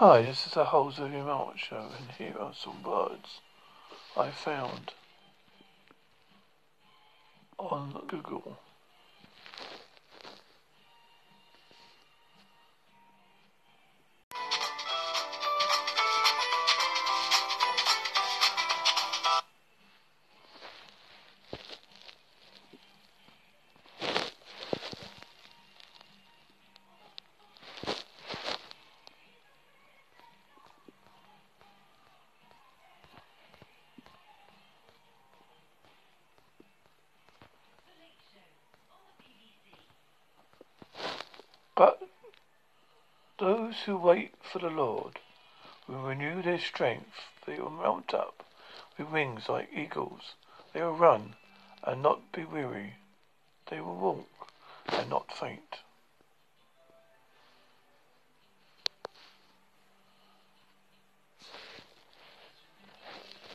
Hi, this is the Holes of Your show, and here are some words I found on Google. Those who wait for the Lord will renew their strength. They will mount up with wings like eagles. They will run and not be weary. They will walk and not faint.